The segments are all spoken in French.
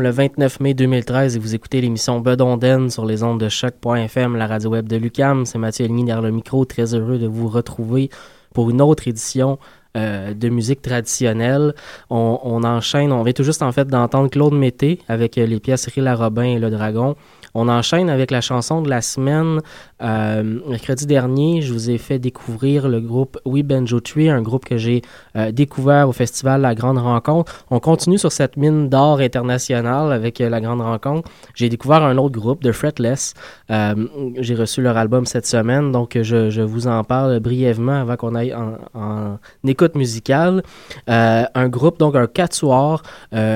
le 29 mai 2013 et vous écoutez l'émission Bedonden sur les ondes de choc.fm, la radio web de Lucam. C'est Mathieu Elmi derrière le micro, très heureux de vous retrouver pour une autre édition euh, de musique traditionnelle. On, enchaîne, on vient tout juste en fait d'entendre Claude Mété avec les pièces Rilla Robin et Le Dragon. On enchaîne avec la chanson de la semaine. Euh, mercredi dernier, je vous ai fait découvrir le groupe We Benjo Tree, un groupe que j'ai euh, découvert au festival La Grande Rencontre. On continue sur cette mine d'or internationale avec euh, La Grande Rencontre. J'ai découvert un autre groupe, The Fretless. j'ai reçu leur album cette semaine, donc je, vous en parle brièvement avant qu'on aille en, écoute musicale. un groupe, donc un quatuor,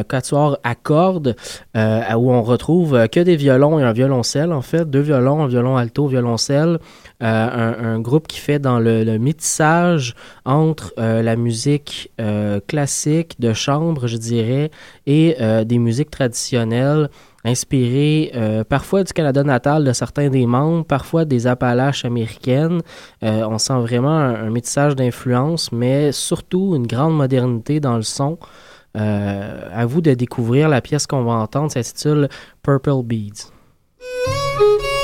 quatuor à cordes, où on retrouve que des violons et un violoncelle, en fait, deux violons, un violon alto, violoncelle, euh, un, groupe qui fait dans le, métissage entre euh, la musique euh, classique de chambre, je dirais, et des musiques traditionnelles inspirées parfois du Canada natal de certains des membres, parfois des Appalaches américaines. on sent vraiment un, métissage d'influence, mais surtout une grande modernité dans le son. à vous de découvrir la pièce qu'on va entendre, s'intitule Purple Beads. Música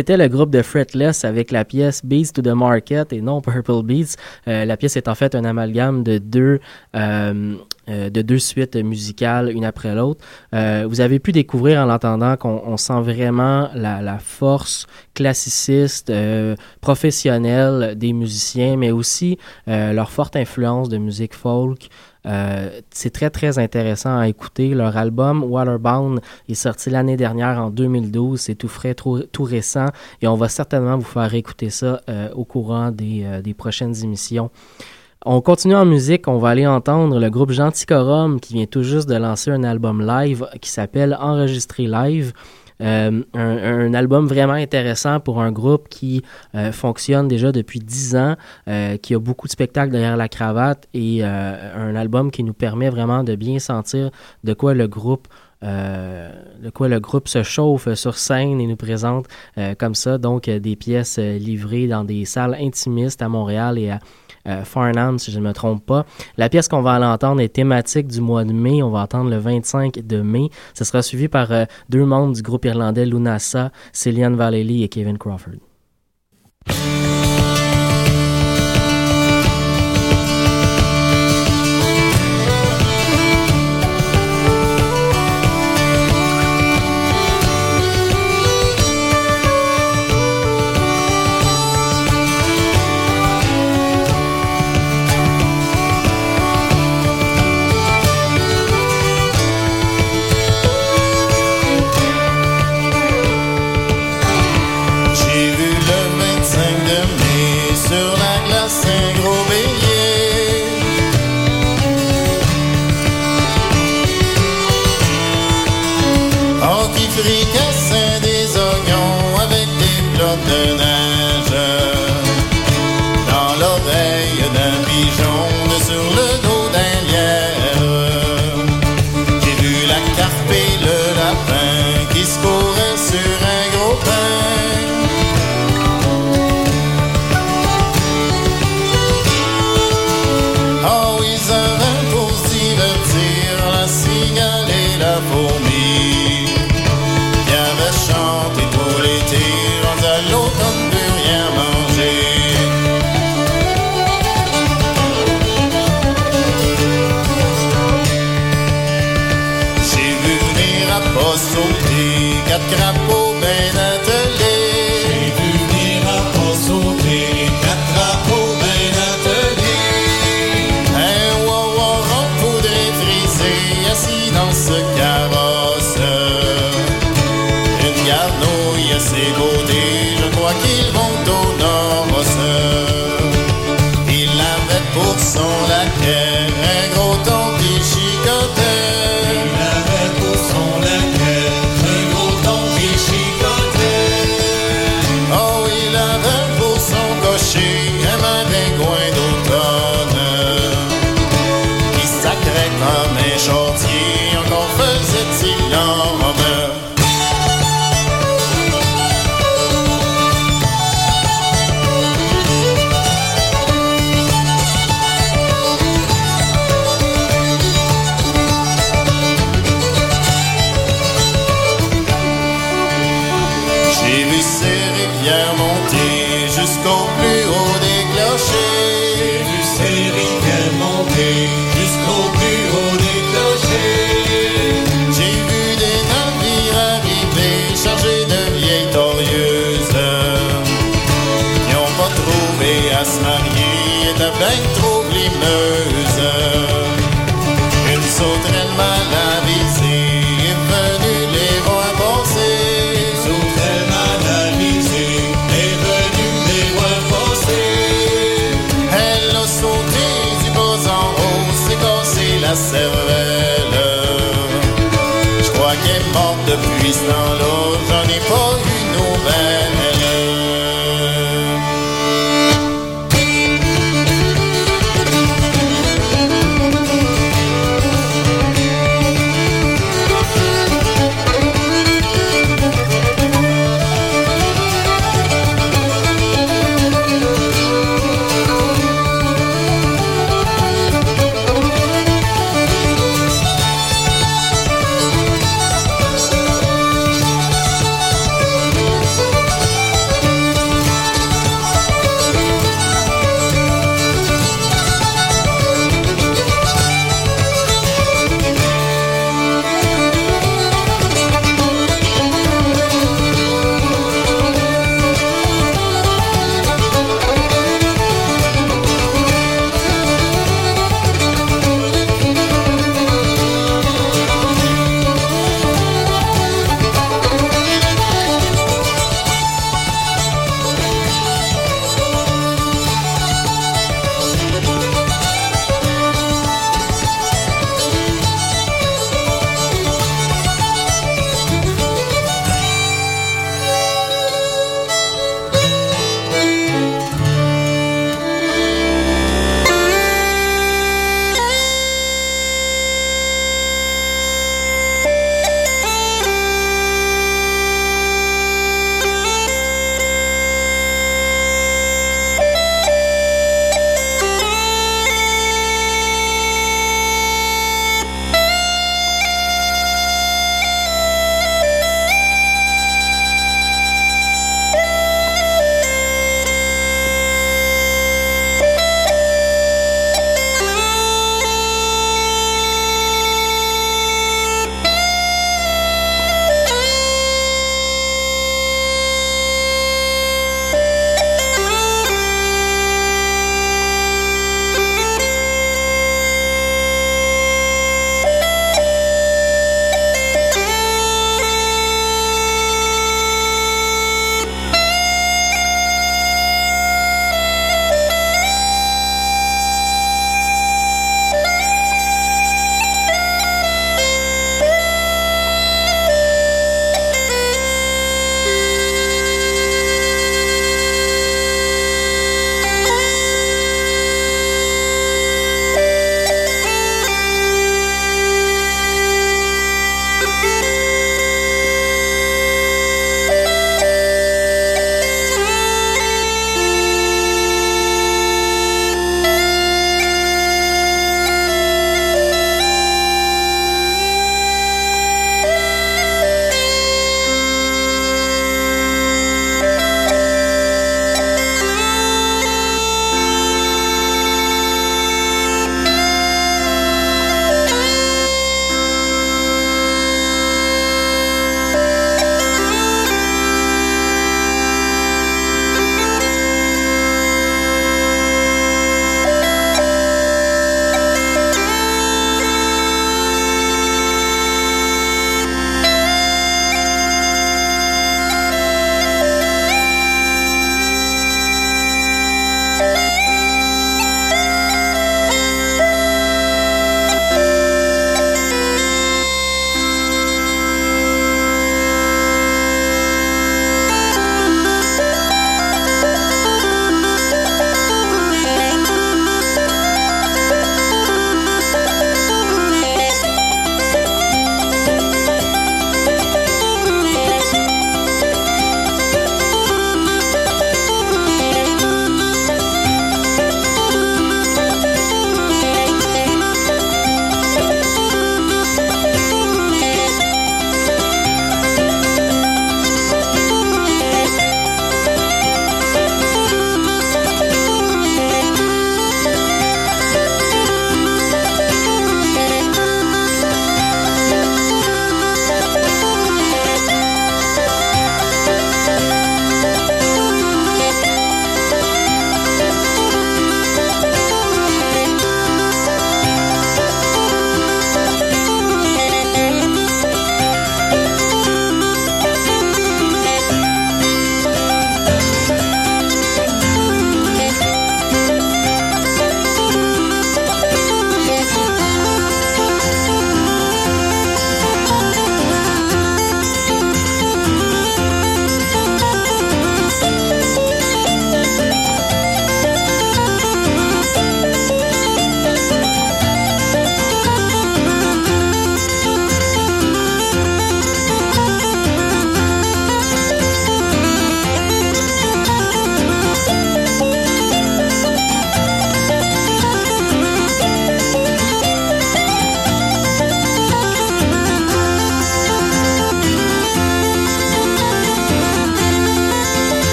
c'était le groupe de Fretless avec la pièce Beats to the Market et non Purple Beats. Euh, la pièce est en fait un amalgame de deux, euh, euh, de deux suites musicales, une après l'autre. vous avez pu découvrir en l'entendant qu'on sent vraiment la, la force classiciste, professionnelle des musiciens, mais aussi leur forte influence de musique folk. Euh, c'est très très intéressant à écouter. Leur album Waterbound est sorti l'année dernière en 2012. C'est tout frais, tout, tout, récent et on va certainement vous faire écouter ça euh, au courant des, euh, des, prochaines émissions. On continue en musique, on va aller entendre le groupe Genticorum qui vient tout juste de lancer un album live qui s'appelle Enregistré live. Euh, un, album vraiment intéressant pour un groupe qui euh, fonctionne déjà depuis dix ans, euh, qui a beaucoup de spectacles derrière la cravate et un album qui nous permet vraiment de bien sentir de quoi le groupe de quoi le groupe se chauffe sur scène et nous présente comme ça, donc des pièces livrées dans des salles intimistes à Montréal et à, Farnham, si je ne me trompe pas. La pièce qu'on va entendre est thématique du mois de mai. On va entendre le 25 de mai. Ce sera suivi par euh, deux membres du groupe irlandais Lunasa, Céliane Vallely et Kevin Crawford. crapaud.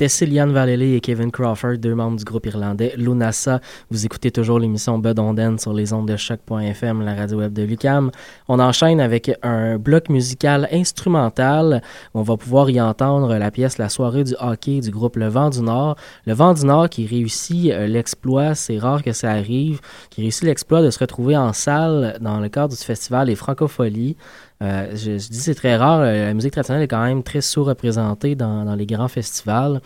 C'était Cillian Vallely et Kevin Crawford, deux membres du groupe irlandais Lunasa. Vous écoutez toujours l'émission Bud Onden sur les ondes de choc.fm, la radio web de Lucam. On enchaîne avec un bloc musical instrumental. On va pouvoir y entendre la pièce La soirée du hockey du groupe Le Vent du Nord. Le Vent du Nord qui réussit euh, l'exploit, c'est rare que ça arrive, qui réussit l'exploit de se retrouver en salle dans le cadre du festival Les Francopholies. Euh, je, dis c'est très rare. Euh, la musique traditionnelle est quand même très sous-représentée dans, les grands festivals.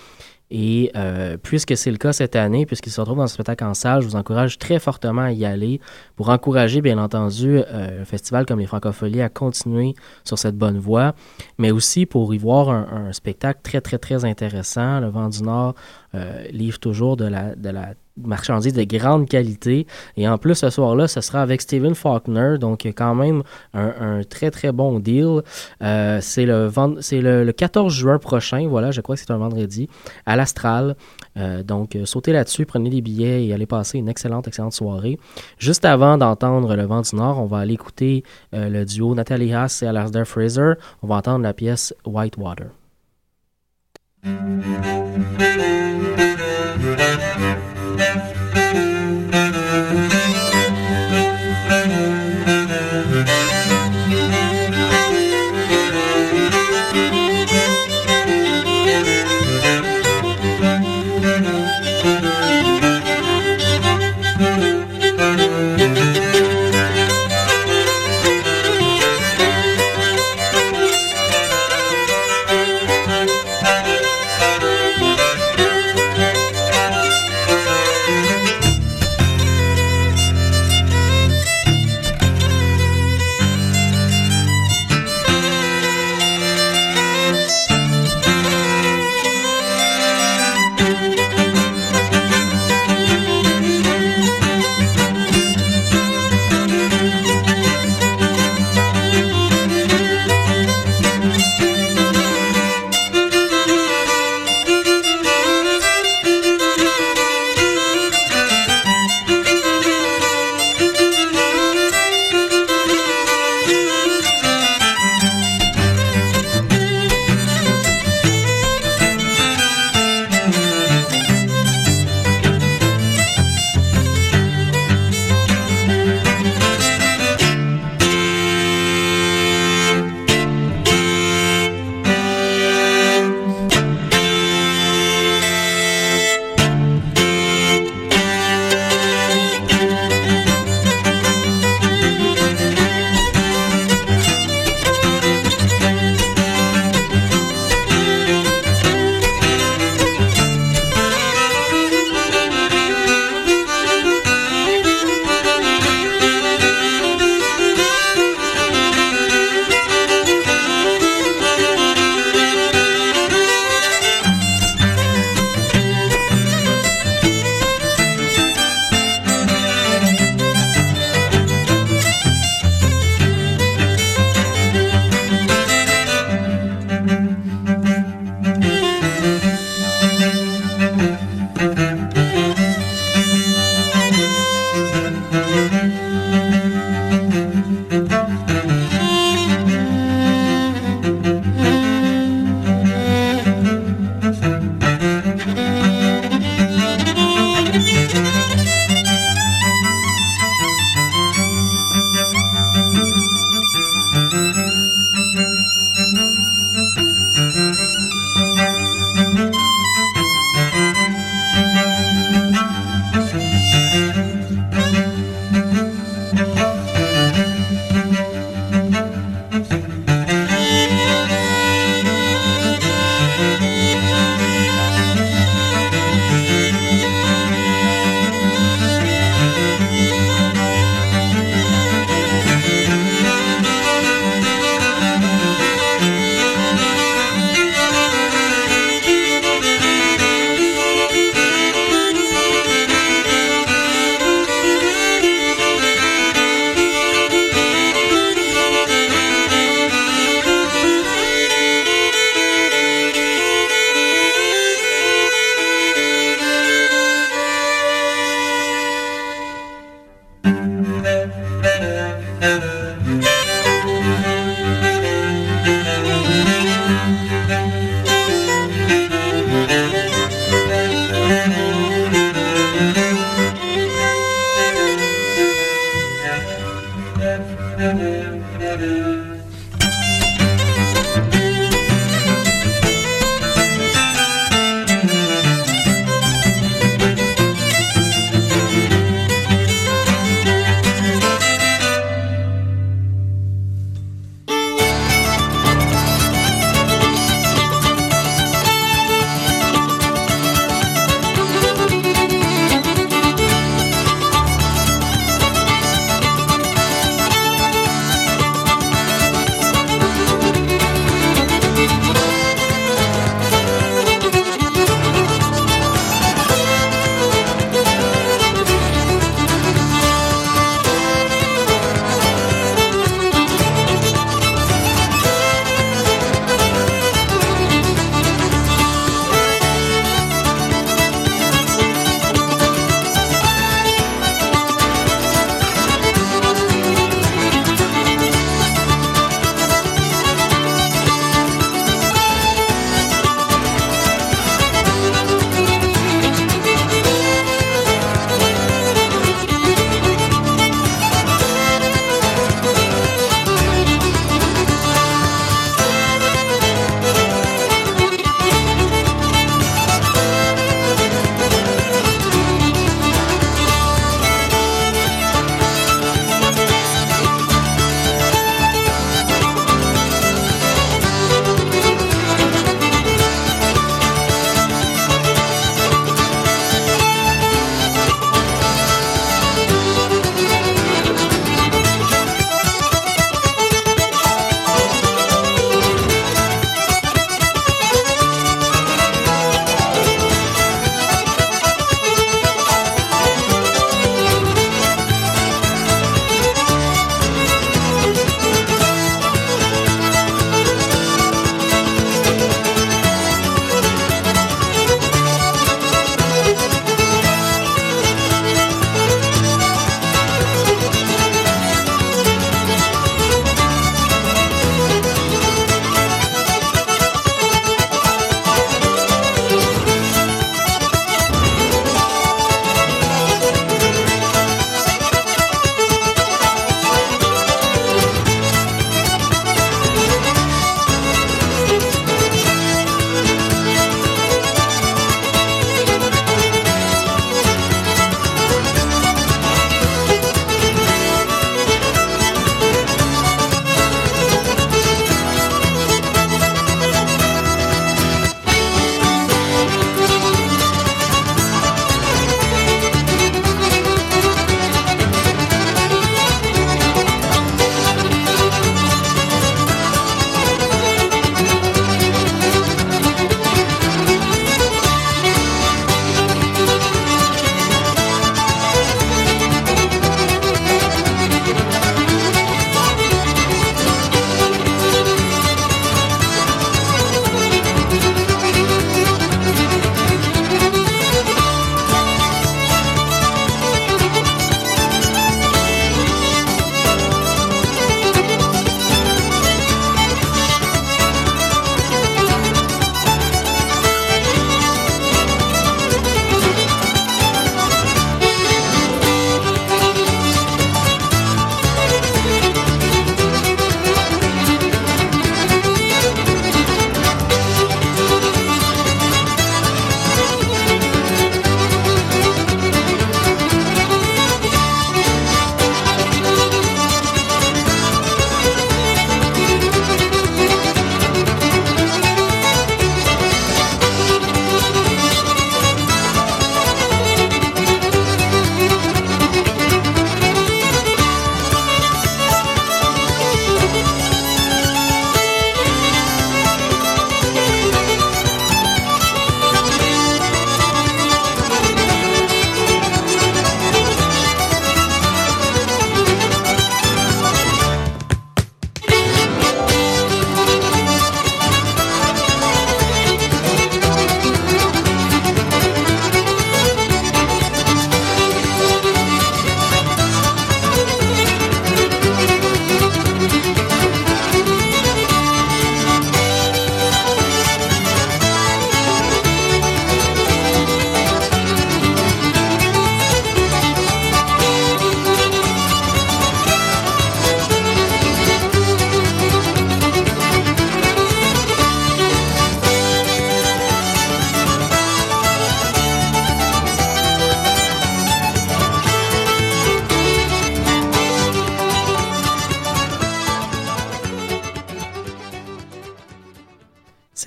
Et euh, puisque c'est le cas cette année, puisqu'il se retrouve dans ce spectacle en salle, je vous encourage très fortement à y aller pour encourager, bien entendu, un festival comme les Francopholies à continuer sur cette bonne voie, mais aussi pour y voir un spectacle très, très, très intéressant. Le Vent du Nord euh, livre toujours de la, de la marchandises de grande qualité. Et en plus, ce soir-là, ce sera avec Steven Faulkner, donc quand même un, très très bon deal. Euh, c'est le, le, 14 juin prochain, voilà, je crois que c'est un vendredi, à l'Astral. Euh, donc, sautez là-dessus, prenez des billets et allez passer une excellente, excellente soirée. Juste avant d'entendre Le Vent du Nord, on va aller écouter le duo Nathalie Haas et Alasdair Fraser. On va entendre la pièce Whitewater. Thank you.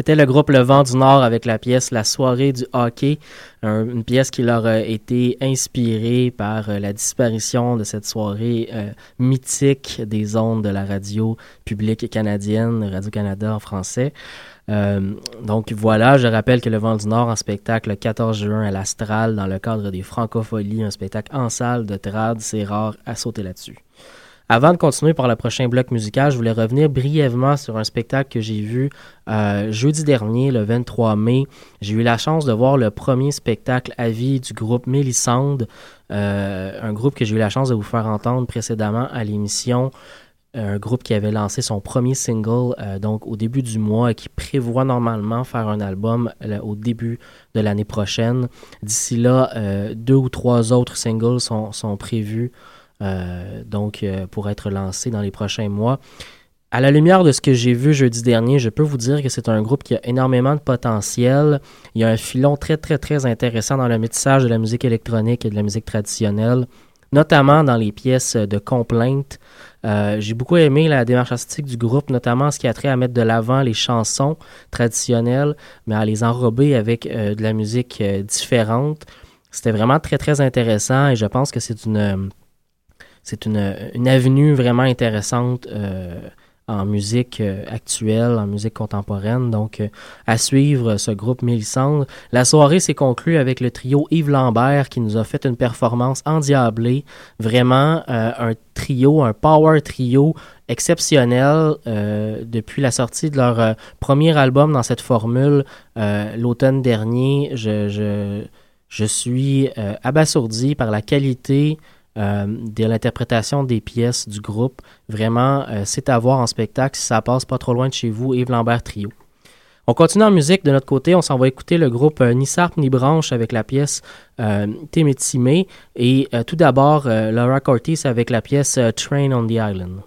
C'était le groupe Le Vent du Nord avec la pièce La soirée du hockey, une pièce qui leur a été inspirée par euh, la disparition de cette soirée euh, mythique des ondes de la radio publique canadienne, Radio-Canada en français. Euh, donc voilà, je rappelle que Le Vent du Nord en spectacle le 14 juin à l'Astral dans le cadre des Francopholies, un spectacle en salle de trad, c'est rare à sauter là-dessus. Avant de continuer par le prochain bloc musical, je voulais revenir brièvement sur un spectacle que j'ai vu euh, jeudi dernier, le 23 mai. J'ai eu la chance de voir le premier spectacle à vie du groupe Mélissande, euh, un groupe que j'ai eu la chance de vous faire entendre précédemment à l'émission un groupe qui avait lancé son premier single euh, donc au début du mois et qui prévoit normalement faire un album au début de l'année prochaine. D'ici là, deux ou trois autres singles sont, sont prévus euh, donc euh, pour être lancé dans les prochains mois. À la lumière de ce que j'ai vu jeudi dernier, je peux vous dire que c'est un groupe qui a énormément de potentiel. Il y a un filon très, très, très intéressant dans le métissage de la musique électronique et de la musique traditionnelle, notamment dans les pièces de complainte. Euh, j'ai beaucoup aimé la démarche artistique du groupe, notamment ce qui a trait à mettre de l'avant les chansons traditionnelles, mais à les enrober avec de la musique différente. C'était vraiment très, très intéressant et je pense que c'est une c'est une, avenue vraiment intéressante euh, en musique euh, actuelle, en musique contemporaine. Donc, euh, à suivre ce groupe Mélissandre. La soirée s'est conclue avec le trio Yves Lambert qui nous a fait une performance endiablée. Vraiment un trio, un power trio exceptionnel depuis la sortie de leur premier album dans cette formule l'automne dernier. Je, je suis abasourdi par la qualité euh, de l'interprétation des pièces du groupe. Vraiment, euh, c'est à voir en spectacle si ça passe pas trop loin de chez vous, Yves Lambert Trio. On continue en musique de notre côté. On s'en va écouter le groupe euh, Ni Sarp ni Branche avec la pièce euh, Et tout d'abord, Laura Cortis avec la pièce Train on the Island.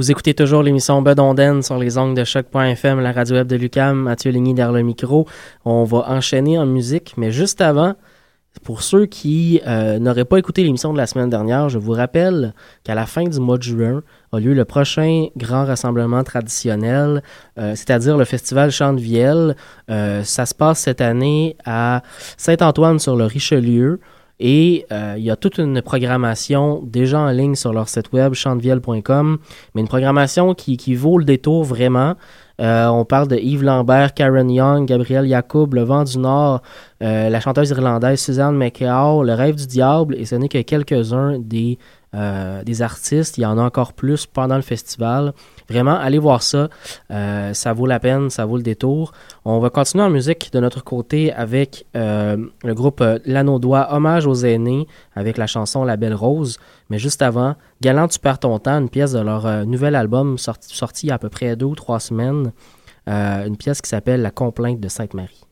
Vous écoutez toujours l'émission Bedonden sur les ongles de choc.fm, la radio web de Lucam, Mathieu Ligny derrière le micro. On va enchaîner en musique, mais juste avant, pour ceux qui euh, n'auraient pas écouté l'émission de la semaine dernière, je vous rappelle qu'à la fin du mois de juin a lieu le prochain grand rassemblement traditionnel, euh, c'est-à-dire le festival Chant de Vielle. Euh, ça se passe cette année à Saint-Antoine sur le Richelieu. Et euh, il y a toute une programmation déjà en ligne sur leur site web chantevielle.com, mais une programmation qui, qui vaut le détour vraiment. Euh, on parle de Yves Lambert, Karen Young, Gabriel Yacoub, Le Vent du Nord, euh, la chanteuse irlandaise Suzanne McHale, Le Rêve du Diable, et ce n'est que quelques-uns des, des artistes. Il y en a encore plus pendant le festival. Vraiment, allez voir ça. Euh, ça vaut la peine, ça vaut le détour. On va continuer en musique de notre côté avec euh, le groupe euh, L'Anneau Hommage aux aînés, avec la chanson La Belle Rose. Mais juste avant, Galant, tu perds ton temps, une pièce de leur nouvel album sorti, sorti il y a à peu près deux ou trois semaines. Une pièce qui s'appelle La Complainte de Sainte-Marie.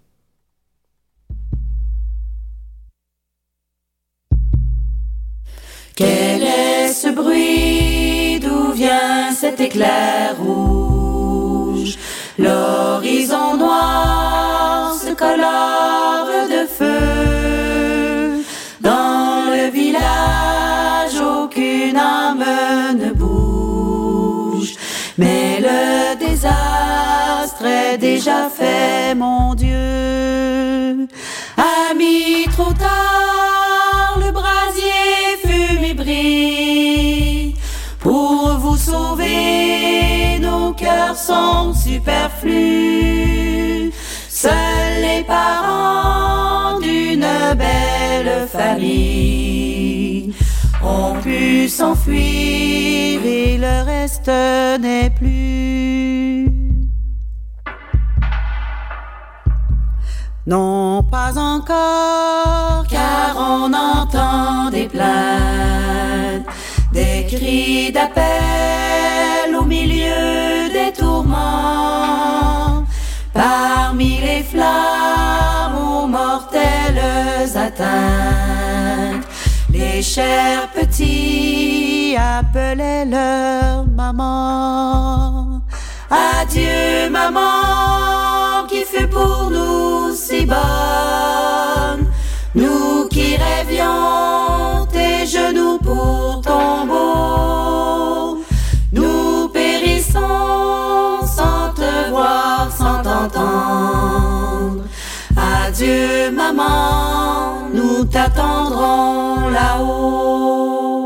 Quel est ce bruit? Vient cet éclair rouge L'horizon noir se colore de feu. Dans le village, aucune âme ne bouge. Mais le désastre est déjà fait, mon Dieu. Ami, trop tard, sont superflus. Seuls les parents d'une belle famille ont pu s'enfuir et le reste n'est plus. Non, pas encore, car on entend des plaintes, des cris d'appel au milieu des tourments. Parmi les flammes aux mortelles atteintes, les chers petits appelaient leur maman. Adieu maman qui fut pour nous si bonne, nous qui rêvions tes genoux pour tombeau. Nous périssons sans te voir, sans t'entendre. Adieu maman, nous t'attendrons là-haut.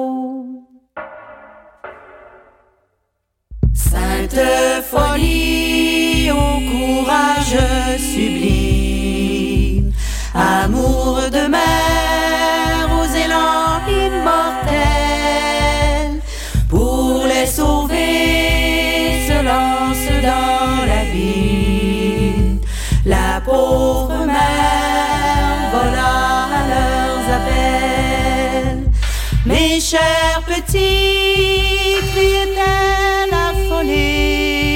Sainte folie au courage Mes chers petits, criait-elle affolée,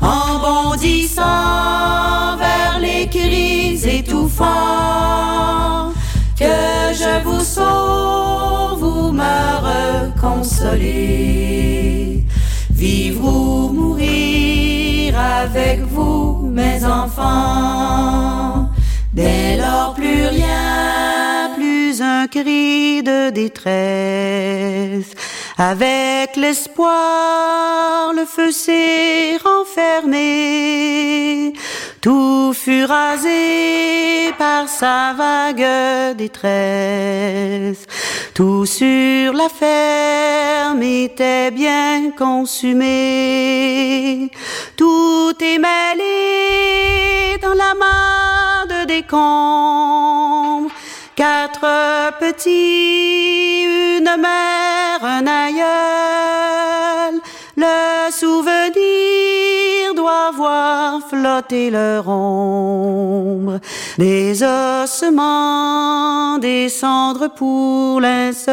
en bondissant vers les cris étouffants. Que je vous sauve, vous me reconsolez. Vivre ou mourir avec vous, mes enfants. Dès lors, plus rien, plus un cri de détresse. Avec l'espoir, le feu s'est renfermé. Tout fut rasé par sa vague détresse. Tout sur la ferme était bien consumé. Tout est mêlé dans la main de décombres. Quatre petits, une mère, un aïeul. Le souvenir voir flotter leur ombre, des ossements, des cendres pour linceul.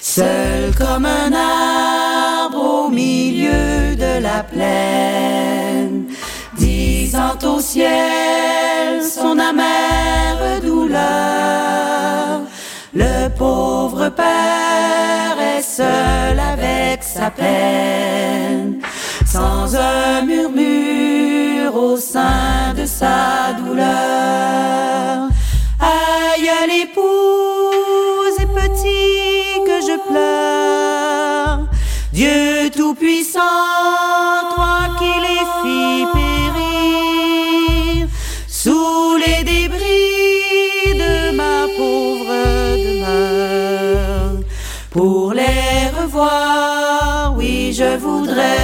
Seul. Comme un arbre au milieu de la plaine, disant au ciel son amère douleur, le pauvre père est seul avec sa peine, sans un murmure au sein de sa douleur. Aïe à l'épouse et petit que je pleure, Dieu Tout-Puissant. voudrais.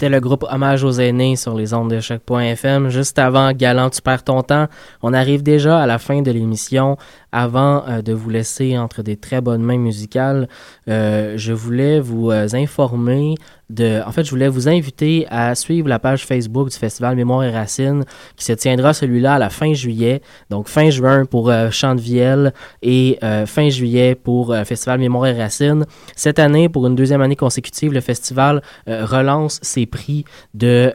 C'était le groupe Hommage aux aînés sur les ondes de choc.fm. Juste avant Galant, tu perds ton temps. On arrive déjà à la fin de l'émission. Avant euh, de vous laisser entre des très bonnes mains musicales, euh, je voulais vous euh, informer en fait, je voulais vous inviter à suivre la page Facebook du Festival Mémoire et Racines qui se tiendra celui-là à la fin juillet. Donc fin juin pour euh, Chant de Vielle et euh, fin juillet pour euh, Festival Mémoire et Racines. Cette année, pour une deuxième année consécutive, le festival euh, relance ses prix de,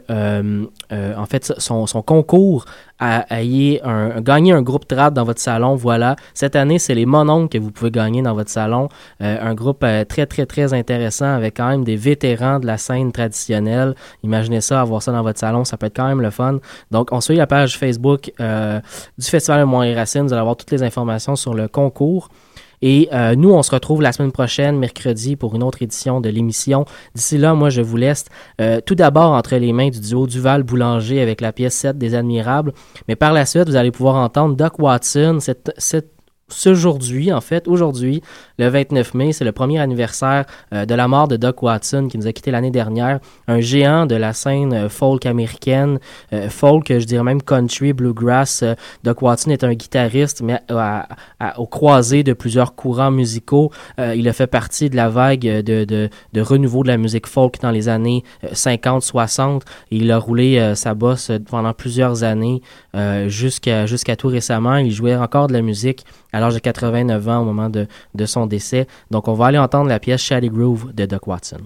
en fait, son, concours ayez un, gagner un groupe trad dans votre salon. Voilà. Cette année, c'est les Mononcles que vous pouvez gagner dans votre salon. Euh, un groupe euh, très, très, très intéressant avec quand même des vétérans de la scène traditionnelle. Imaginez ça, avoir ça dans votre salon, ça peut être quand même le fun. Donc, on suit la page Facebook euh, du Festival de Mont-et-Racine. Vous allez avoir toutes les informations sur le concours. Et euh, nous, on se retrouve la semaine prochaine, mercredi, pour une autre édition de l'émission. D'ici là, moi, je vous laisse euh, tout d'abord entre les mains du duo Duval-Boulanger avec la pièce 7 des Admirables. Mais par la suite, vous allez pouvoir entendre Doc Watson, cette, cette ce aujourd'hui, en fait, aujourd'hui, le 29 mai, c'est le premier anniversaire euh, de la mort de Doc Watson qui nous a quitté l'année dernière, un géant de la scène euh, folk américaine, euh, folk, je dirais même country, bluegrass. Doc Watson est un guitariste, mais au croisé de plusieurs courants musicaux. Il a fait partie de la vague de, renouveau de la musique folk dans les années 50-60. Il a roulé sa bosse pendant plusieurs années jusqu'à jusqu'à tout récemment. Il jouait encore de la musique à l'âge de 89 ans au moment de, de son décès. Donc, on va aller entendre la pièce Shady Groove de Doc Watson.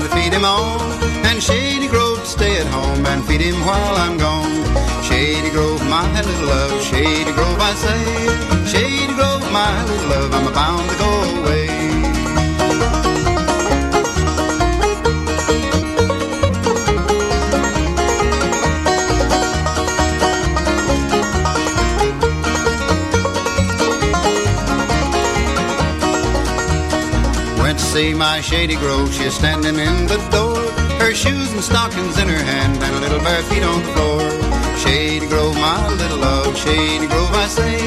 To feed him on, and Shady Grove to stay at home and feed him while I'm gone. Shady Grove, my little love, Shady Grove, I say. Shady Grove, my little love, I'm bound to go away. See my Shady Grove, she's standing in the door. Her shoes and stockings in her hand, and a little bare feet on the floor. Shady Grove, my little love, Shady Grove, I say.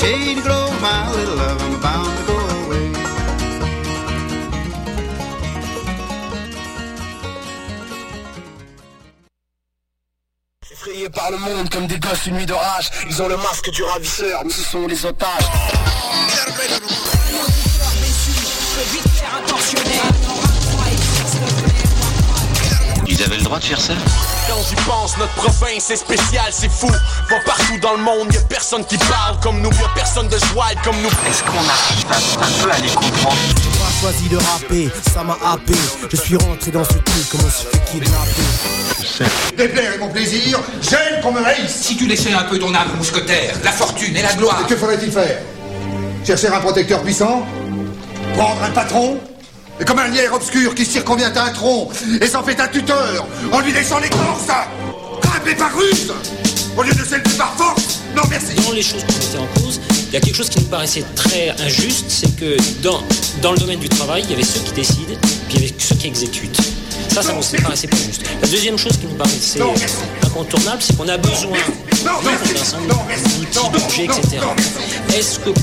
Shady Grove, my little love, I'm bound to go away. Effrayés par le monde comme des gosses une nuit d'orage Ils ont le masque du ravisseur mais ce sont les otages Ils avaient le droit de faire ça? Quand j'y pense, notre province c'est spécial, c'est fou. Va partout dans le monde, y a personne qui parle comme nous, y a personne de joie comme nous. Est-ce qu'on arrive à, un peu à les comprendre? J'ai choisi de rapper, ça m'a happé Je suis rentré dans ce truc comme on se fait kidnapper Déplaire est mon plaisir, j'aime qu'on me haïsse. Si tu laissais un peu ton âme mousquetaire, la fortune et la gloire. Et que faudrait-il faire? Chercher un protecteur puissant? Prendre un patron? Et comme un lierre obscur qui circonvient à un tronc et s'en fait un tuteur en lui laissant l'écorce Grimper par ruse Au lieu de s'élever par force. Non merci. Dans les choses qui étaient en cause, il y a quelque chose qui me paraissait très injuste, c'est que dans, dans le domaine du travail, il y avait ceux qui décident, puis il y avait ceux qui exécutent. Ça, ça me paraissait pas juste. La deuxième chose qui me paraissait incontournable, c'est qu'on a besoin d'un ensemble d'outils, d'objets, etc. Est-ce que pour